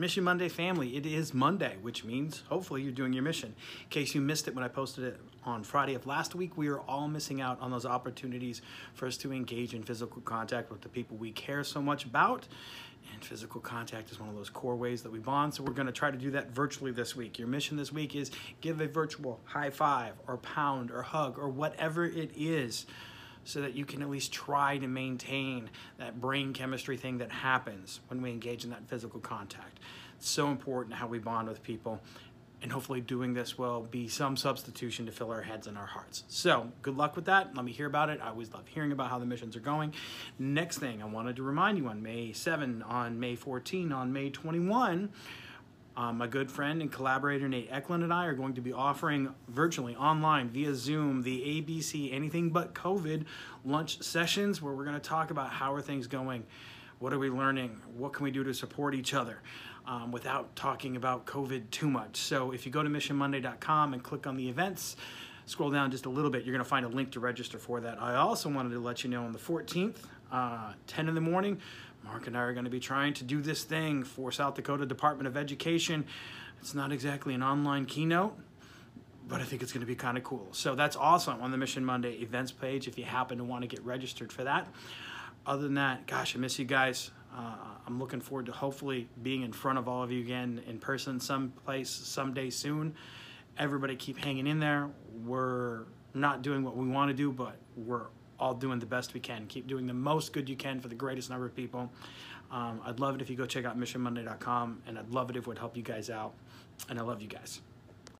Mission Monday family, it is Monday, which means hopefully you're doing your mission. In case you missed it when I posted it on Friday of last week, we are all missing out on those opportunities for us to engage in physical contact with the people we care so much about. And physical contact is one of those core ways that we bond. So we're going to try to do that virtually this week. Your mission this week is give a virtual high five or pound or hug or whatever it is so that you can at least try to maintain that brain chemistry thing that happens when we engage in that physical contact. It's so important how we bond with people. And hopefully, doing this will be some substitution to fill our heads and our hearts. So, good luck with that. Let me hear about it. I always love hearing about how the missions are going. Next thing, I wanted to remind you on May 7, on May 14, on May 21, um, my good friend and collaborator Nate Eklund and I are going to be offering virtually online via Zoom the ABC Anything But COVID lunch sessions where we're going to talk about how are things going, what are we learning, what can we do to support each other. Um, without talking about COVID too much. So if you go to missionmonday.com and click on the events, scroll down just a little bit, you're going to find a link to register for that. I also wanted to let you know on the 14th, uh, 10 in the morning, Mark and I are going to be trying to do this thing for South Dakota Department of Education. It's not exactly an online keynote, but I think it's going to be kind of cool. So that's awesome on the Mission Monday events page if you happen to want to get registered for that. Other than that, gosh, I miss you guys. Uh, I'm looking forward to hopefully being in front of all of you again in person someplace someday soon. Everybody keep hanging in there. We're not doing what we want to do, but we're all doing the best we can. Keep doing the most good you can for the greatest number of people. Um, I'd love it if you go check out missionmonday.com, and I'd love it if it would help you guys out. And I love you guys.